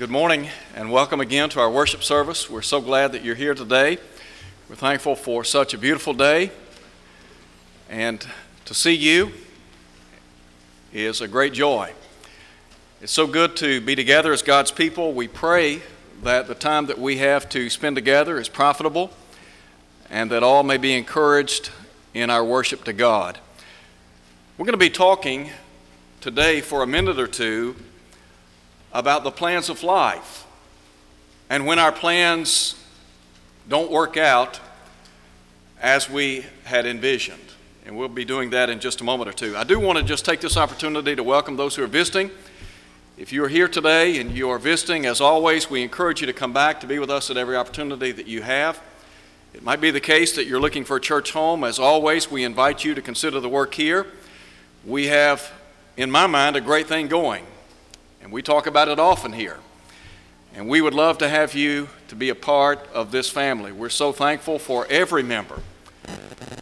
Good morning and welcome again to our worship service. We're so glad that you're here today. We're thankful for such a beautiful day. And to see you is a great joy. It's so good to be together as God's people. We pray that the time that we have to spend together is profitable and that all may be encouraged in our worship to God. We're going to be talking today for a minute or two about the plans of life. And when our plans don't work out as we had envisioned. And we'll be doing that in just a moment or two. I do want to just take this opportunity to welcome those who are visiting. If you are here today and you are visiting, as always, we encourage you to come back to be with us at every opportunity that you have. It might be the case that you're looking for a church home. As always, we invite you to consider the work here. We have, in my mind, a great thing going, and we talk about it often here. And we would love to have you to be a part of this family. We're so thankful for every member.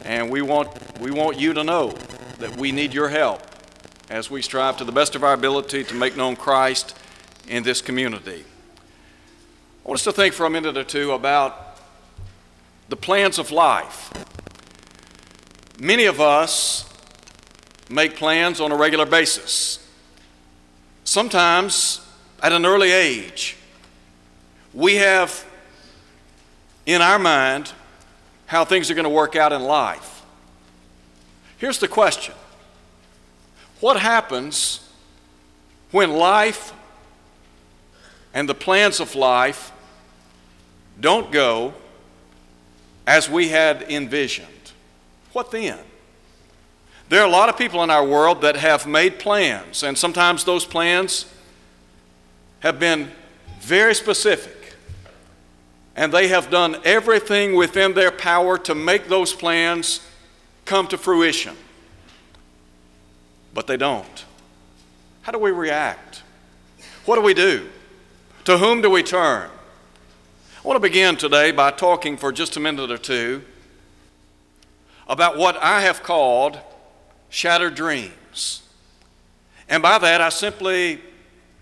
And we want, we want you to know that we need your help as we strive to the best of our ability to make known Christ in this community. I want us to think for a minute or two about the plans of life. Many of us make plans on a regular basis. Sometimes at an early age, we have in our mind how things are going to work out in life. Here's the question What happens when life and the plans of life don't go as we had envisioned? What then? There are a lot of people in our world that have made plans, and sometimes those plans have been very specific and they have done everything within their power to make those plans come to fruition. But they don't. How do we react? What do we do? To whom do we turn? I want to begin today by talking for just a minute or two about what I have called shattered dreams. And by that, I simply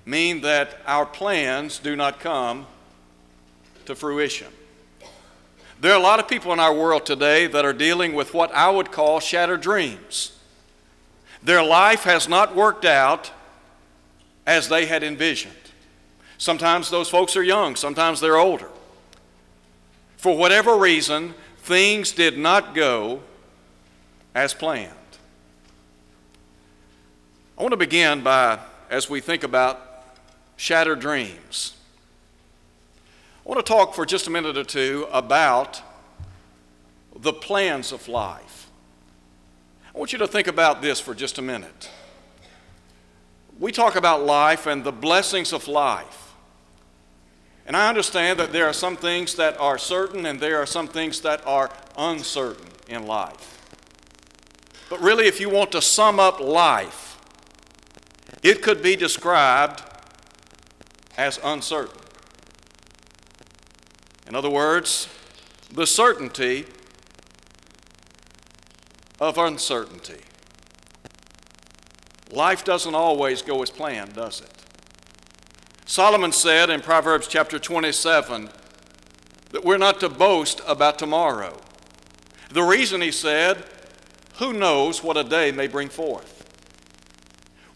mean that our plans do not come to fruition. There are a lot of people in our world today that are dealing with what I would call shattered dreams. Their life has not worked out as they had envisioned. Sometimes those folks are young, sometimes they're older. For whatever reason, things did not go as planned. I want to begin by, as we think about shattered dreams, I want to talk for just a minute or two about the plans of life. I want you to think about this for just a minute. We talk about life and the blessings of life. And I understand that there are some things that are certain and there are some things that are uncertain in life. But really, if you want to sum up life, it could be described as uncertain. In other words, the certainty of uncertainty. Life doesn't always go as planned, does it? Solomon said in Proverbs chapter 27 that we're not to boast about tomorrow. The reason he said, who knows what a day may bring forth?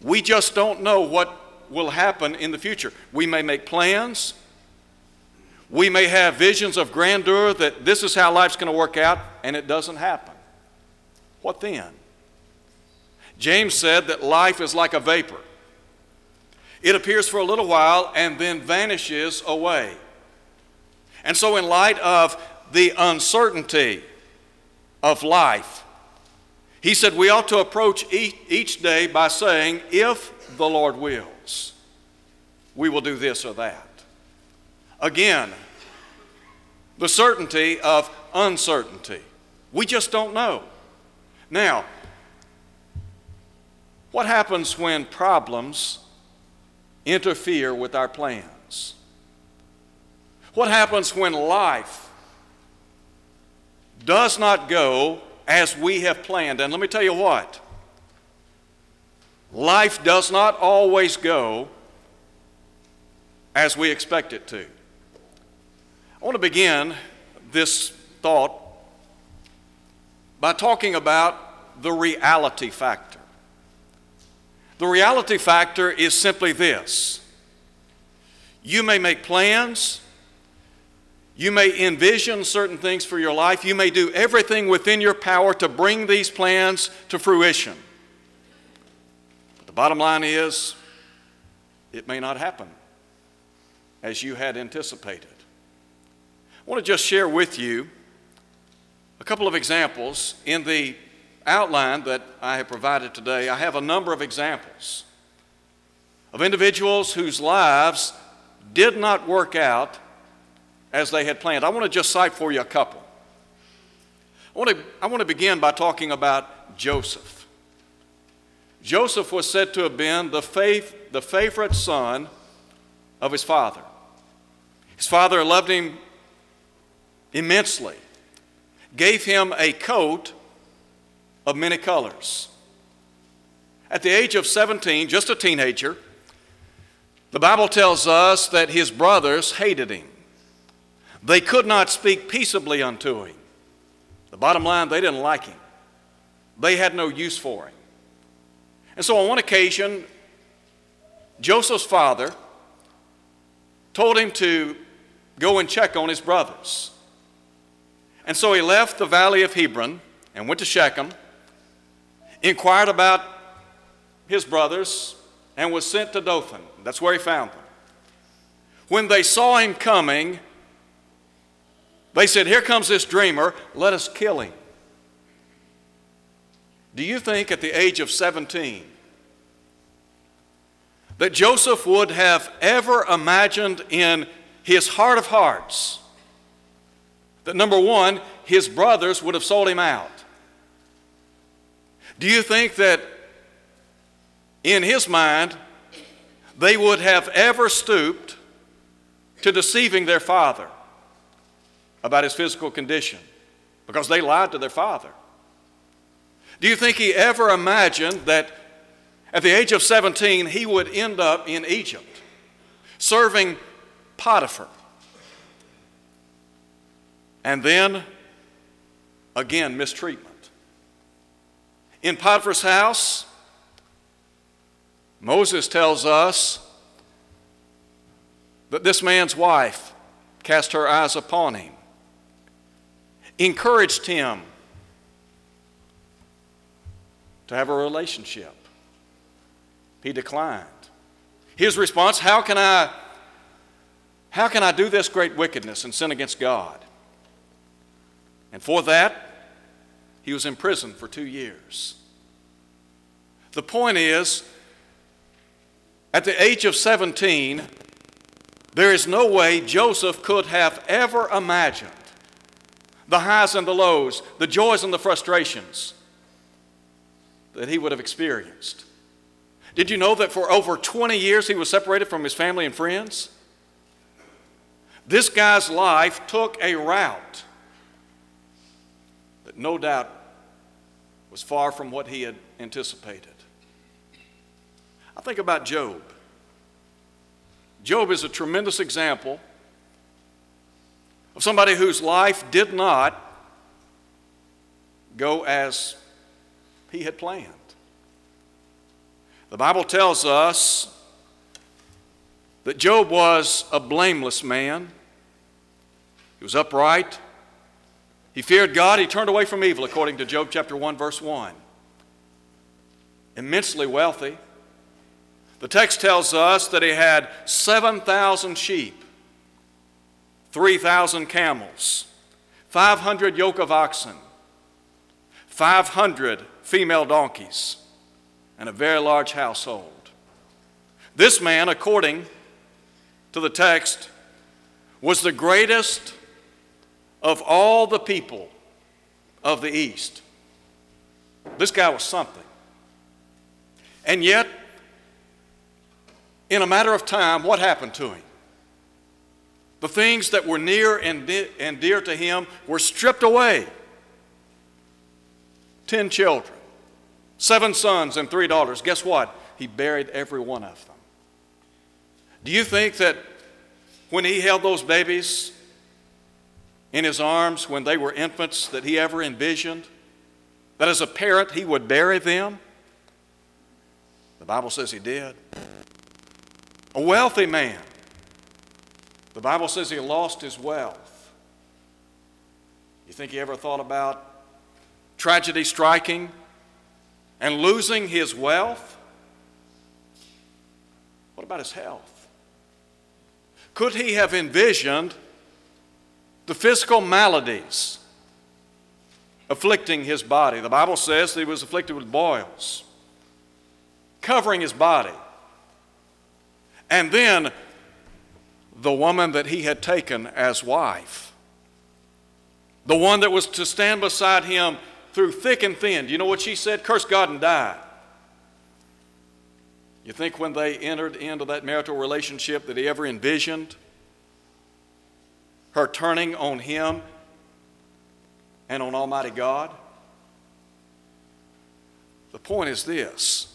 We just don't know what will happen in the future. We may make plans, we may have visions of grandeur that this is how life's going to work out, and it doesn't happen. What then? James said that life is like a vapor. It appears for a little while and then vanishes away. And so, in light of the uncertainty of life, he said we ought to approach each day by saying, If the Lord wills, we will do this or that. Again, the certainty of uncertainty. We just don't know. Now, what happens when problems interfere with our plans? What happens when life does not go as we have planned? And let me tell you what life does not always go as we expect it to. I want to begin this thought by talking about the reality factor. The reality factor is simply this you may make plans, you may envision certain things for your life, you may do everything within your power to bring these plans to fruition. But the bottom line is, it may not happen as you had anticipated. I want to just share with you a couple of examples in the outline that I have provided today. I have a number of examples of individuals whose lives did not work out as they had planned. I want to just cite for you a couple. I want to, I want to begin by talking about Joseph. Joseph was said to have been the, faith, the favorite son of his father. His father loved him immensely, gave him a coat of many colors. At the age of 17, just a teenager, the Bible tells us that his brothers hated him. They could not speak peaceably unto him. The bottom line, they didn't like him. They had no use for him. And so on one occasion, Joseph's father told him to go and check on his brothers. And so he left the valley of Hebron and went to Shechem, inquired about his brothers, and was sent to Dothan. That's where he found them. When they saw him coming, they said, Here comes this dreamer, let us kill him. Do you think at the age of 17 that Joseph would have ever imagined in his heart of hearts that number one, his brothers would have sold him out? Do you think that in his mind they would have ever stooped to deceiving their father? About his physical condition because they lied to their father. Do you think he ever imagined that at the age of 17 he would end up in Egypt serving Potiphar? And then again, mistreatment. In Potiphar's house, Moses tells us that this man's wife cast her eyes upon him encouraged him to have a relationship. He declined. His response, how can I how can I do this great wickedness and sin against God? And for that, he was imprisoned for 2 years. The point is at the age of 17, there is no way Joseph could have ever imagined the highs and the lows, the joys and the frustrations that he would have experienced. Did you know that for over 20 years he was separated from his family and friends? This guy's life took a route that no doubt was far from what he had anticipated. I think about Job. Job is a tremendous example of somebody whose life did not go as he had planned. The Bible tells us that Job was a blameless man. He was upright. He feared God. He turned away from evil, according to Job chapter 1, verse 1. Immensely wealthy. The text tells us that he had 7,000 sheep 3,000 camels, 500 yoke of oxen, 500 female donkeys, and a very large household. This man, according to the text, was the greatest of all the people of the East. This guy was something. And yet, in a matter of time, what happened to him? The things that were near and, de- and dear to him were stripped away. Ten children, seven sons, and three daughters. Guess what? He buried every one of them. Do you think that when he held those babies in his arms when they were infants that he ever envisioned? That as a parent he would bury them? The Bible says he did. A wealthy man. The Bible says he lost his wealth. You think he ever thought about tragedy striking and losing his wealth? What about his health? Could he have envisioned the physical maladies afflicting his body? The Bible says he was afflicted with boils, covering his body. And then the woman that he had taken as wife, the one that was to stand beside him through thick and thin. Do you know what she said? Curse God and die. You think when they entered into that marital relationship that he ever envisioned her turning on him and on Almighty God? The point is this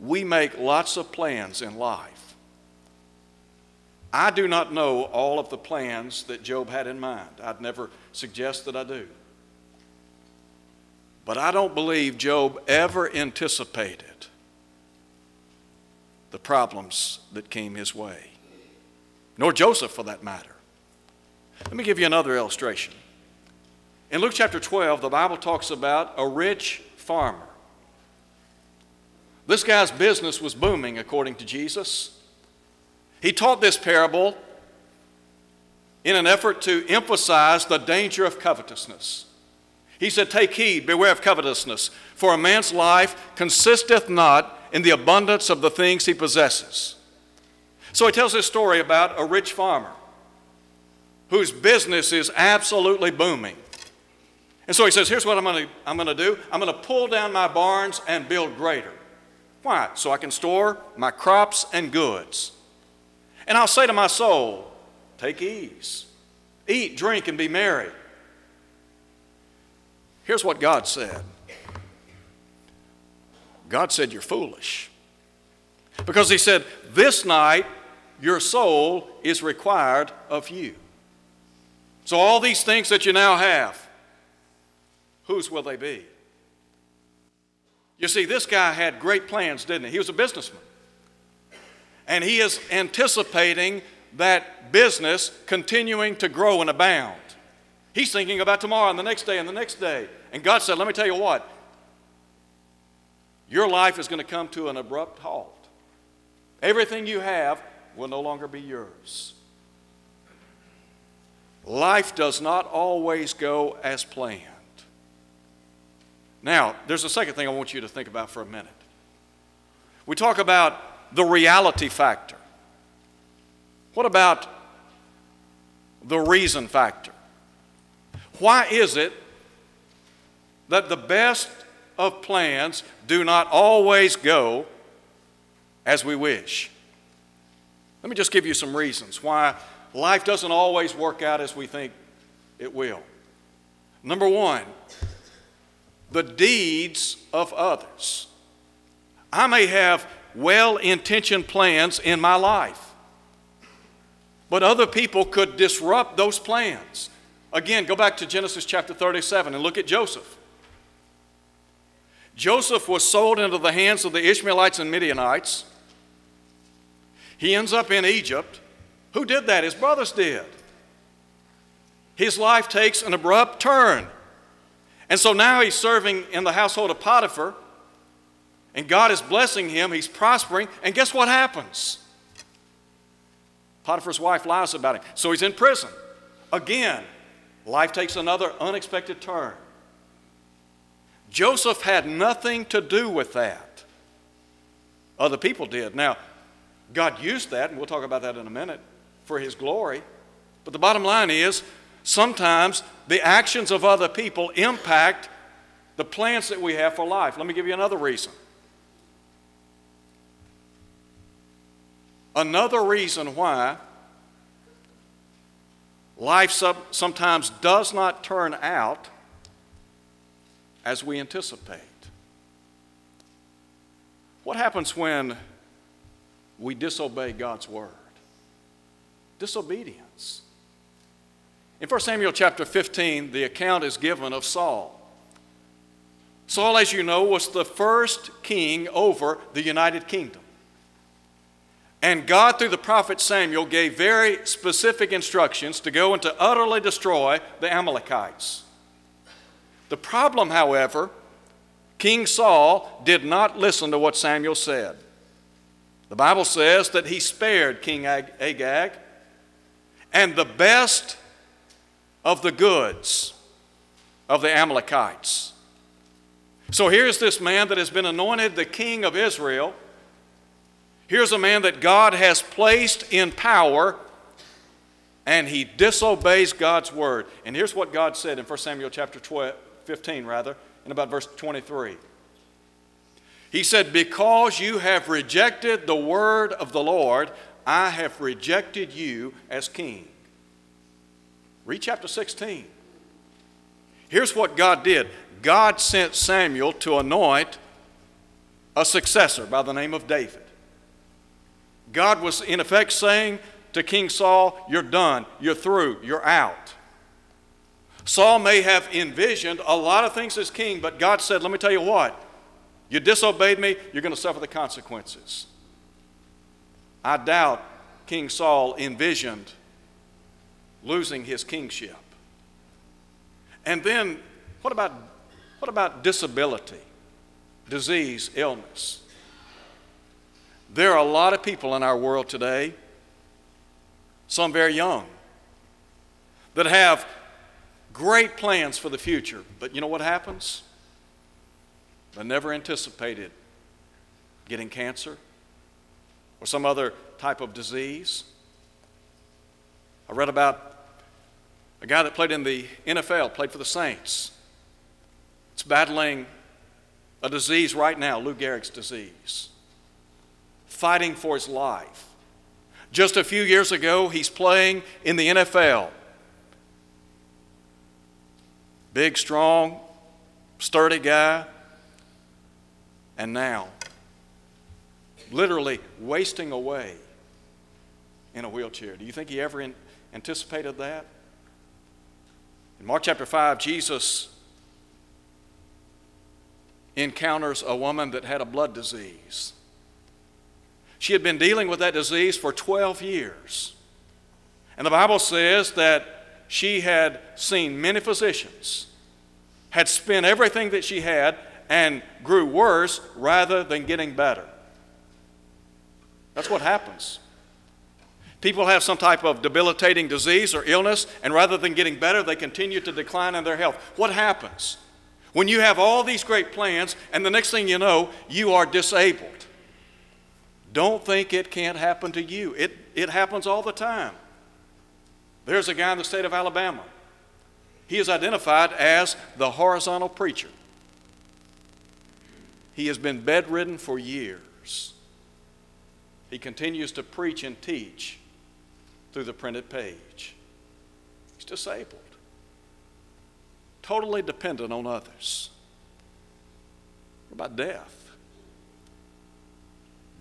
we make lots of plans in life. I do not know all of the plans that Job had in mind. I'd never suggest that I do. But I don't believe Job ever anticipated the problems that came his way, nor Joseph for that matter. Let me give you another illustration. In Luke chapter 12, the Bible talks about a rich farmer. This guy's business was booming, according to Jesus. He taught this parable in an effort to emphasize the danger of covetousness. He said, Take heed, beware of covetousness, for a man's life consisteth not in the abundance of the things he possesses. So he tells this story about a rich farmer whose business is absolutely booming. And so he says, Here's what I'm going to I'm going to do I'm going to pull down my barns and build greater. Why? So I can store my crops and goods. And I'll say to my soul, Take ease, eat, drink, and be merry. Here's what God said God said, You're foolish. Because He said, This night your soul is required of you. So, all these things that you now have, whose will they be? You see, this guy had great plans, didn't he? He was a businessman. And he is anticipating that business continuing to grow and abound. He's thinking about tomorrow and the next day and the next day. And God said, Let me tell you what, your life is going to come to an abrupt halt. Everything you have will no longer be yours. Life does not always go as planned. Now, there's a second thing I want you to think about for a minute. We talk about the reality factor. What about the reason factor? Why is it that the best of plans do not always go as we wish? Let me just give you some reasons why life doesn't always work out as we think it will. Number one, the deeds of others. I may have well intentioned plans in my life, but other people could disrupt those plans. Again, go back to Genesis chapter 37 and look at Joseph. Joseph was sold into the hands of the Ishmaelites and Midianites. He ends up in Egypt. Who did that? His brothers did. His life takes an abrupt turn. And so now he's serving in the household of Potiphar, and God is blessing him, he's prospering, and guess what happens? Potiphar's wife lies about him. So he's in prison. Again, life takes another unexpected turn. Joseph had nothing to do with that. Other people did. Now, God used that, and we'll talk about that in a minute, for his glory. But the bottom line is sometimes the actions of other people impact the plans that we have for life. Let me give you another reason. Another reason why life sometimes does not turn out as we anticipate. What happens when we disobey God's word? disobedience. In 1 Samuel chapter 15, the account is given of Saul. Saul, as you know, was the first king over the United Kingdom. And God, through the prophet Samuel, gave very specific instructions to go and to utterly destroy the Amalekites. The problem, however, King Saul did not listen to what Samuel said. The Bible says that he spared King Agag and the best of the goods of the Amalekites. So here's this man that has been anointed the king of Israel Here's a man that God has placed in power and he disobeys God's word. And here's what God said in 1 Samuel chapter 12, 15, rather, in about verse 23. He said, Because you have rejected the word of the Lord, I have rejected you as king. Read chapter 16. Here's what God did God sent Samuel to anoint a successor by the name of David. God was, in effect, saying to King Saul, You're done, you're through, you're out. Saul may have envisioned a lot of things as king, but God said, Let me tell you what, you disobeyed me, you're going to suffer the consequences. I doubt King Saul envisioned losing his kingship. And then, what about, what about disability, disease, illness? There are a lot of people in our world today, some very young, that have great plans for the future. But you know what happens? They never anticipated getting cancer or some other type of disease. I read about a guy that played in the NFL, played for the Saints. It's battling a disease right now, Lou Gehrig's disease fighting for his life. Just a few years ago, he's playing in the NFL. Big, strong, sturdy guy. And now, literally wasting away in a wheelchair. Do you think he ever in, anticipated that? In Mark chapter 5, Jesus encounters a woman that had a blood disease. She had been dealing with that disease for 12 years. And the Bible says that she had seen many physicians, had spent everything that she had, and grew worse rather than getting better. That's what happens. People have some type of debilitating disease or illness, and rather than getting better, they continue to decline in their health. What happens? When you have all these great plans, and the next thing you know, you are disabled. Don't think it can't happen to you. It, it happens all the time. There's a guy in the state of Alabama. He is identified as the horizontal preacher. He has been bedridden for years. He continues to preach and teach through the printed page. He's disabled, totally dependent on others. What about death?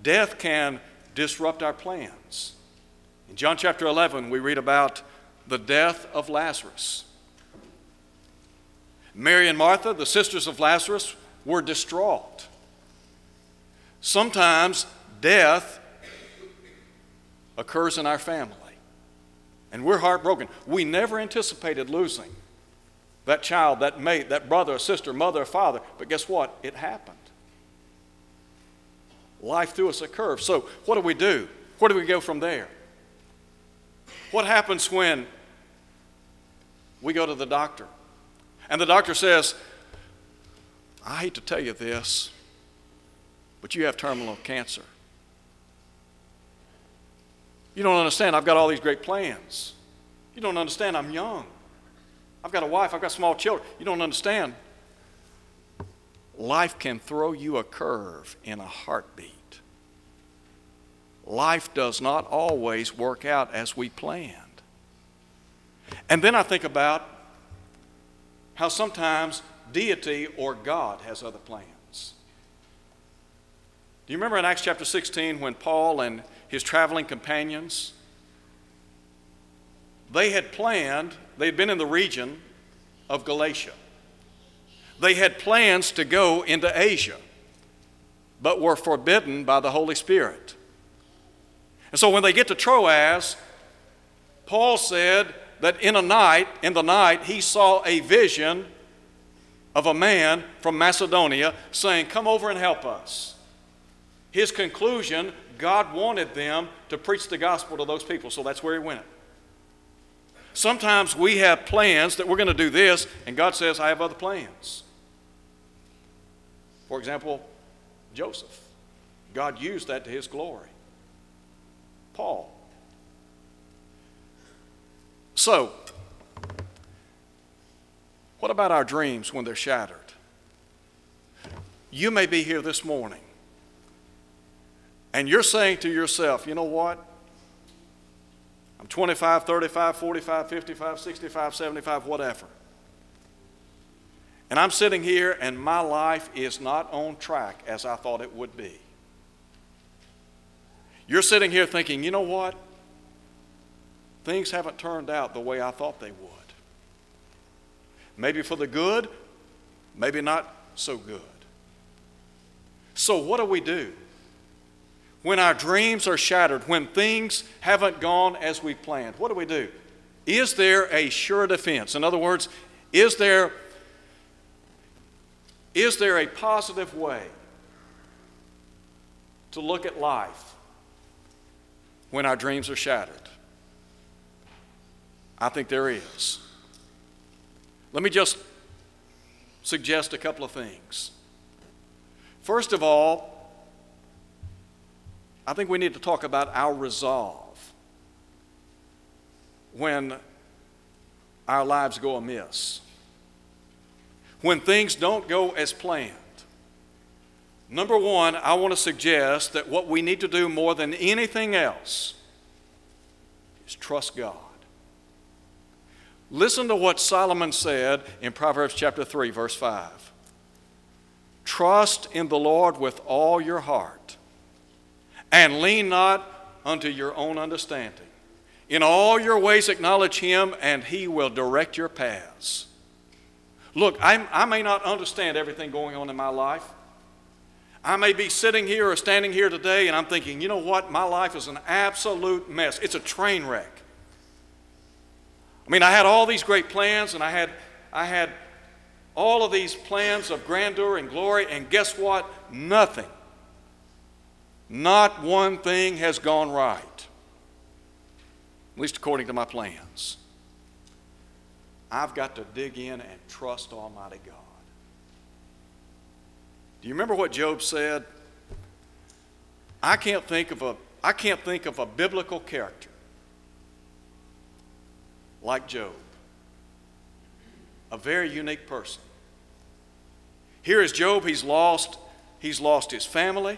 Death can disrupt our plans. In John chapter 11, we read about the death of Lazarus. Mary and Martha, the sisters of Lazarus, were distraught. Sometimes death occurs in our family, and we're heartbroken. We never anticipated losing that child, that mate, that brother, sister, mother, father, but guess what? It happened life threw us a curve. So, what do we do? Where do we go from there? What happens when we go to the doctor and the doctor says, I hate to tell you this, but you have terminal cancer. You don't understand. I've got all these great plans. You don't understand. I'm young. I've got a wife. I've got small children. You don't understand life can throw you a curve in a heartbeat. Life does not always work out as we planned. And then I think about how sometimes deity or God has other plans. Do you remember in Acts chapter 16 when Paul and his traveling companions they had planned, they had been in the region of Galatia. They had plans to go into Asia, but were forbidden by the Holy Spirit. And so when they get to Troas, Paul said that in a night, in the night, he saw a vision of a man from Macedonia saying, Come over and help us. His conclusion, God wanted them to preach the gospel to those people, so that's where he went. Sometimes we have plans that we're going to do this, and God says, I have other plans. For example, Joseph. God used that to his glory. Paul. So, what about our dreams when they're shattered? You may be here this morning and you're saying to yourself, you know what? I'm 25, 35, 45, 55, 65, 75, whatever. And I'm sitting here and my life is not on track as I thought it would be. You're sitting here thinking, you know what? Things haven't turned out the way I thought they would. Maybe for the good, maybe not so good. So, what do we do? When our dreams are shattered, when things haven't gone as we planned, what do we do? Is there a sure defense? In other words, is there, is there a positive way to look at life when our dreams are shattered? I think there is. Let me just suggest a couple of things. First of all, I think we need to talk about our resolve when our lives go amiss. When things don't go as planned. Number one, I want to suggest that what we need to do more than anything else is trust God. Listen to what Solomon said in Proverbs chapter 3, verse 5. Trust in the Lord with all your heart, and lean not unto your own understanding. In all your ways acknowledge him, and he will direct your paths. Look, I, I may not understand everything going on in my life. I may be sitting here or standing here today, and I'm thinking, you know what? My life is an absolute mess. It's a train wreck. I mean, I had all these great plans, and I had, I had all of these plans of grandeur and glory, and guess what? Nothing. Not one thing has gone right, at least according to my plans. I've got to dig in and trust Almighty God. Do you remember what Job said? I can't think of a, I can't think of a biblical character like Job, a very unique person. Here is Job, he's lost, he's lost his family,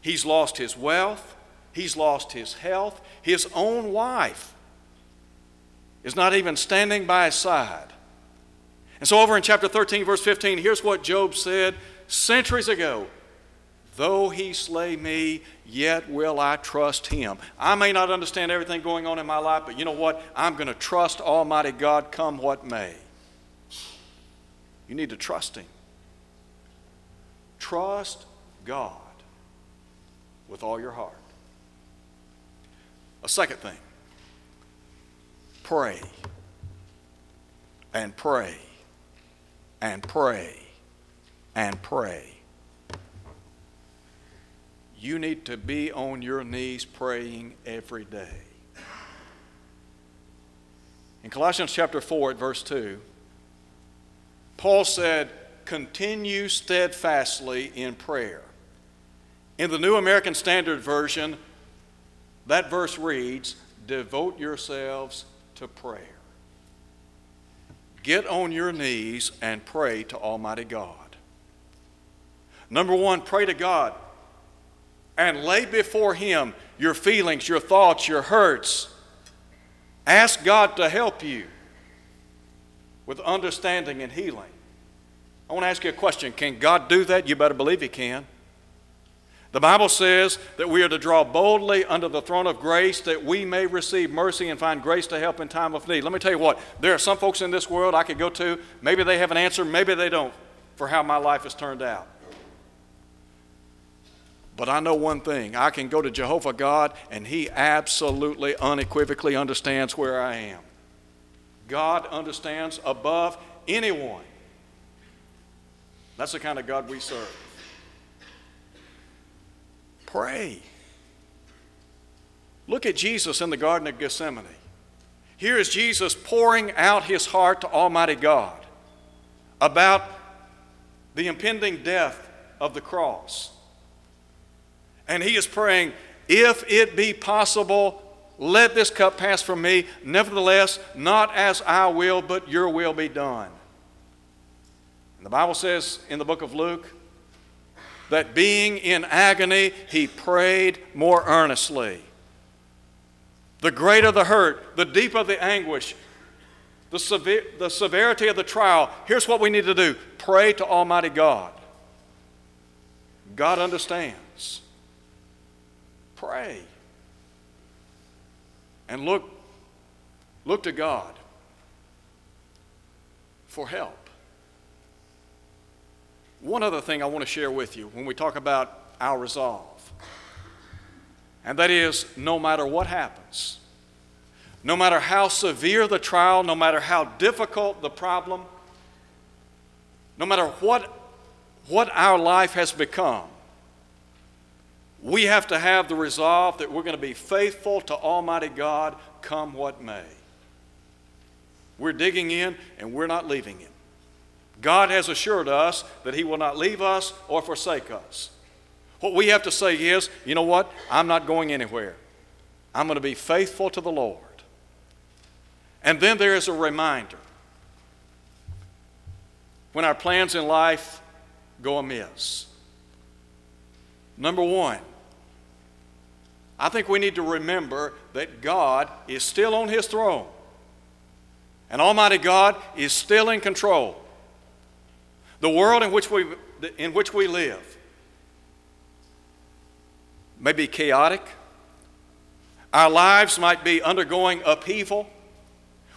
he's lost his wealth, he's lost his health, his own wife is not even standing by his side. And so, over in chapter 13, verse 15, here's what Job said centuries ago Though he slay me, yet will I trust him. I may not understand everything going on in my life, but you know what? I'm going to trust Almighty God come what may. You need to trust him. Trust God with all your heart. A second thing pray and pray and pray and pray you need to be on your knees praying every day. In Colossians chapter 4 at verse 2, Paul said, Continue steadfastly in prayer. In the New American Standard Version, that verse reads, Devote yourselves to prayer. Get on your knees and pray to Almighty God. Number one, pray to God and lay before Him your feelings, your thoughts, your hurts. Ask God to help you with understanding and healing. I want to ask you a question Can God do that? You better believe He can. The Bible says that we are to draw boldly under the throne of grace that we may receive mercy and find grace to help in time of need. Let me tell you what, there are some folks in this world I could go to, maybe they have an answer, maybe they don't, for how my life has turned out. But I know one thing I can go to Jehovah God, and He absolutely, unequivocally understands where I am. God understands above anyone. That's the kind of God we serve. Pray. Look at Jesus in the Garden of Gethsemane. Here is Jesus pouring out his heart to Almighty God about the impending death of the cross. And he is praying, If it be possible, let this cup pass from me. Nevertheless, not as I will, but your will be done. And the Bible says in the book of Luke that being in agony, he prayed more earnestly. The greater the hurt, the deeper the anguish, the, sever- the severity of the trial, here's what we need to do pray to Almighty God. God understands. Pray. And look, look to God for help. One other thing I want to share with you when we talk about our resolve, and that is no matter what happens, no matter how severe the trial, no matter how difficult the problem, no matter what, what our life has become, we have to have the resolve that we're going to be faithful to Almighty God come what may. We're digging in and we're not leaving Him. God has assured us that He will not leave us or forsake us. What we have to say is, you know what? I'm not going anywhere. I'm going to be faithful to the Lord. And then there is a reminder. When our plans in life go amiss. Number one, I think we need to remember that God is still on His throne. And Almighty God is still in control. The world in which we, in which we live may be chaotic. Our lives might be undergoing upheaval.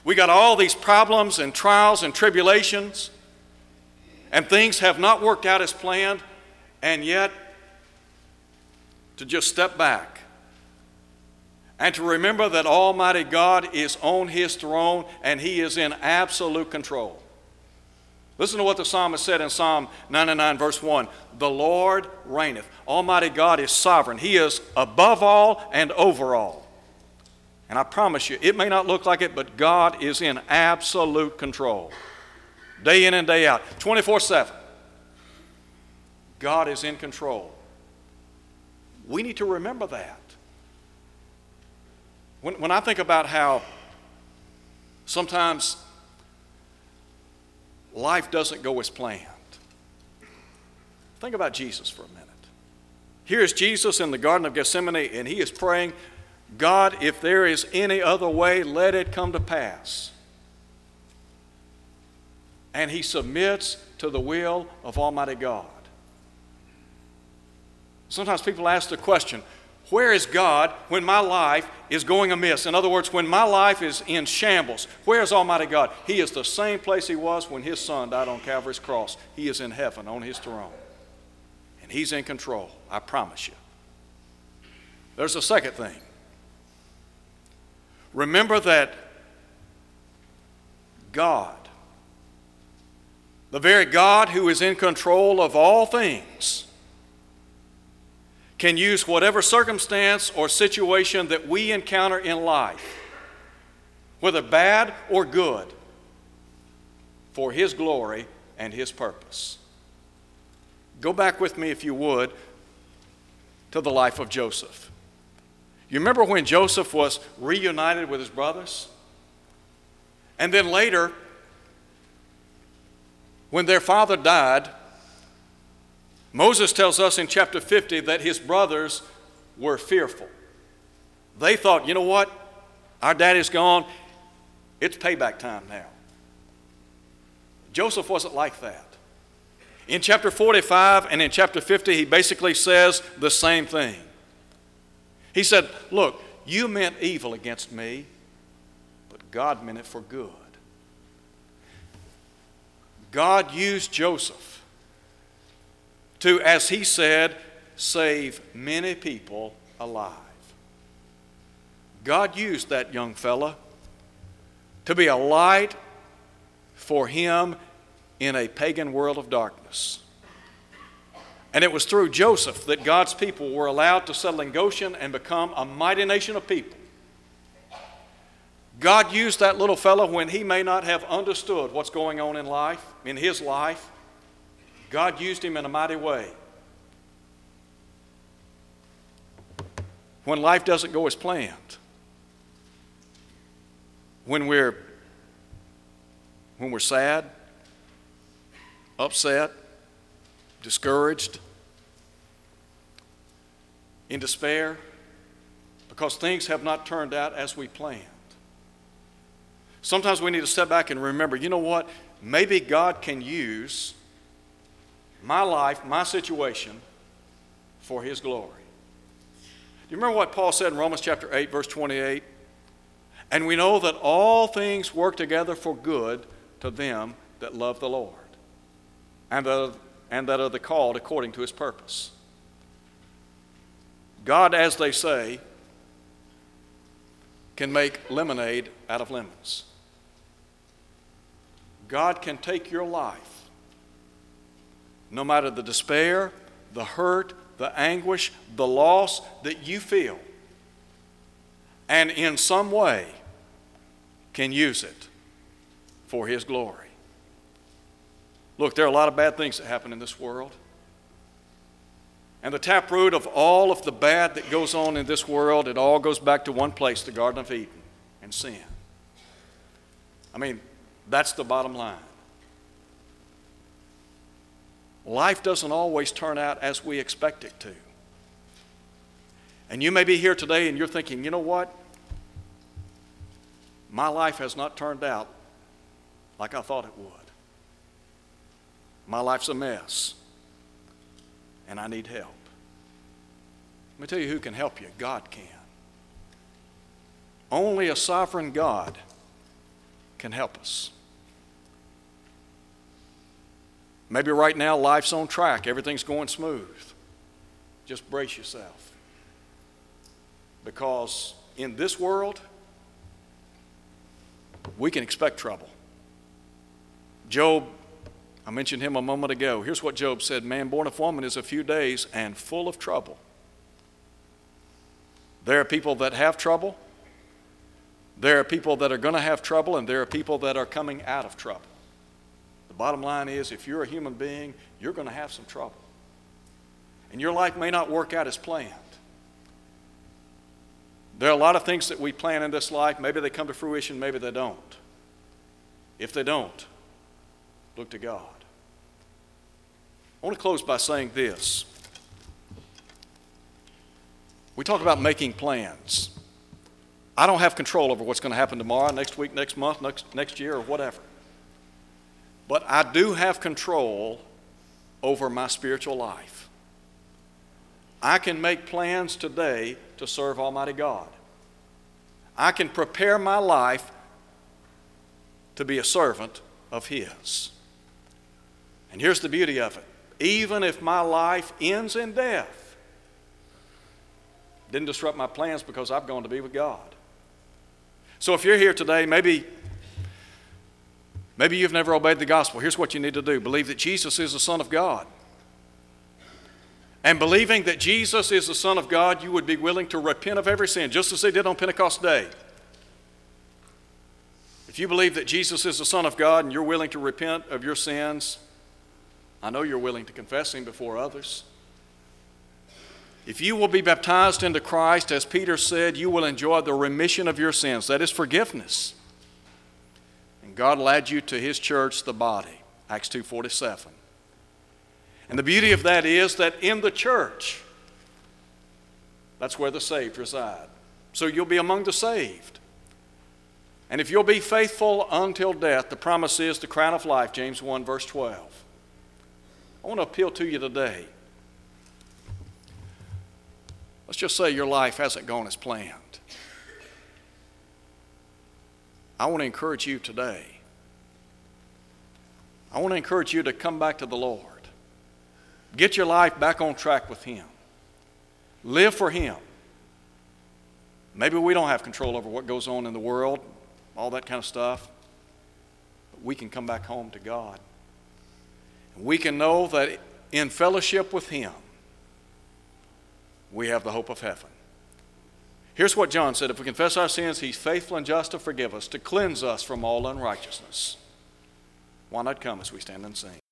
We got all these problems and trials and tribulations, and things have not worked out as planned, and yet to just step back and to remember that Almighty God is on His throne and He is in absolute control. Listen to what the psalmist said in Psalm 99, verse 1 The Lord reigneth. Almighty God is sovereign, He is above all and over all. And I promise you, it may not look like it, but God is in absolute control. Day in and day out, 24 7. God is in control. We need to remember that. When, when I think about how sometimes life doesn't go as planned. Think about Jesus for a minute. Here's Jesus in the Garden of Gethsemane, and he is praying, God, if there is any other way, let it come to pass. And he submits to the will of Almighty God. Sometimes people ask the question, where is God when my life is going amiss? In other words, when my life is in shambles, where is Almighty God? He is the same place He was when His Son died on Calvary's cross. He is in heaven on His throne. And He's in control, I promise you. There's a second thing. Remember that God, the very God who is in control of all things, can use whatever circumstance or situation that we encounter in life, whether bad or good, for His glory and His purpose. Go back with me, if you would, to the life of Joseph. You remember when Joseph was reunited with his brothers? And then later, when their father died, Moses tells us in chapter 50 that his brothers were fearful. They thought, you know what? Our daddy's gone. It's payback time now. Joseph wasn't like that. In chapter 45 and in chapter 50, he basically says the same thing. He said, Look, you meant evil against me, but God meant it for good. God used Joseph to, as he said, save many people alive. God used that young fella to be a light for him in a pagan world of darkness. And it was through Joseph that God's people were allowed to settle in Goshen and become a mighty nation of people. God used that little fellow when he may not have understood what's going on in life, in his life. God used him in a mighty way. When life doesn't go as planned, when we're when we're sad, upset, discouraged, in despair, because things have not turned out as we planned. Sometimes we need to step back and remember you know what? Maybe God can use my life, my situation, for His glory. Do you remember what Paul said in Romans chapter 8, verse 28? And we know that all things work together for good to them that love the Lord and that, and that are the called according to his purpose. God, as they say, can make lemonade out of lemons. God can take your life, no matter the despair, the hurt, the anguish, the loss that you feel, and in some way can use it for His glory. Look, there are a lot of bad things that happen in this world. And the taproot of all of the bad that goes on in this world, it all goes back to one place, the Garden of Eden, and sin. I mean, that's the bottom line. Life doesn't always turn out as we expect it to. And you may be here today and you're thinking, you know what? My life has not turned out like I thought it would. My life's a mess, and I need help. Let me tell you who can help you God can. Only a sovereign God can help us. Maybe right now life's on track, everything's going smooth. Just brace yourself. Because in this world, we can expect trouble. Job, I mentioned him a moment ago. Here's what Job said Man born of woman is a few days and full of trouble. There are people that have trouble. There are people that are going to have trouble, and there are people that are coming out of trouble. The bottom line is if you're a human being, you're going to have some trouble. And your life may not work out as planned. There are a lot of things that we plan in this life. Maybe they come to fruition, maybe they don't. If they don't, look to God. I want to close by saying this. We talk about making plans. I don't have control over what's going to happen tomorrow, next week, next month, next, next year, or whatever. But I do have control over my spiritual life. I can make plans today to serve Almighty God. I can prepare my life to be a servant of His. And here's the beauty of it even if my life ends in death, didn't disrupt my plans because I've gone to be with God. So if you're here today, maybe maybe you've never obeyed the gospel. Here's what you need to do. Believe that Jesus is the son of God. And believing that Jesus is the Son of God, you would be willing to repent of every sin, just as they did on Pentecost Day. If you believe that Jesus is the Son of God and you're willing to repent of your sins, I know you're willing to confess Him before others. If you will be baptized into Christ, as Peter said, you will enjoy the remission of your sins. That is forgiveness. And God will add you to His church, the body. Acts 2.47. And the beauty of that is that in the church, that's where the saved reside. So you'll be among the saved. And if you'll be faithful until death, the promise is the crown of life, James 1, verse 12. I want to appeal to you today. Let's just say your life hasn't gone as planned. I want to encourage you today. I want to encourage you to come back to the Lord. Get your life back on track with Him. Live for Him. Maybe we don't have control over what goes on in the world, all that kind of stuff, but we can come back home to God. And we can know that in fellowship with Him, we have the hope of heaven. Here's what John said If we confess our sins, He's faithful and just to forgive us, to cleanse us from all unrighteousness. Why not come as we stand and sing?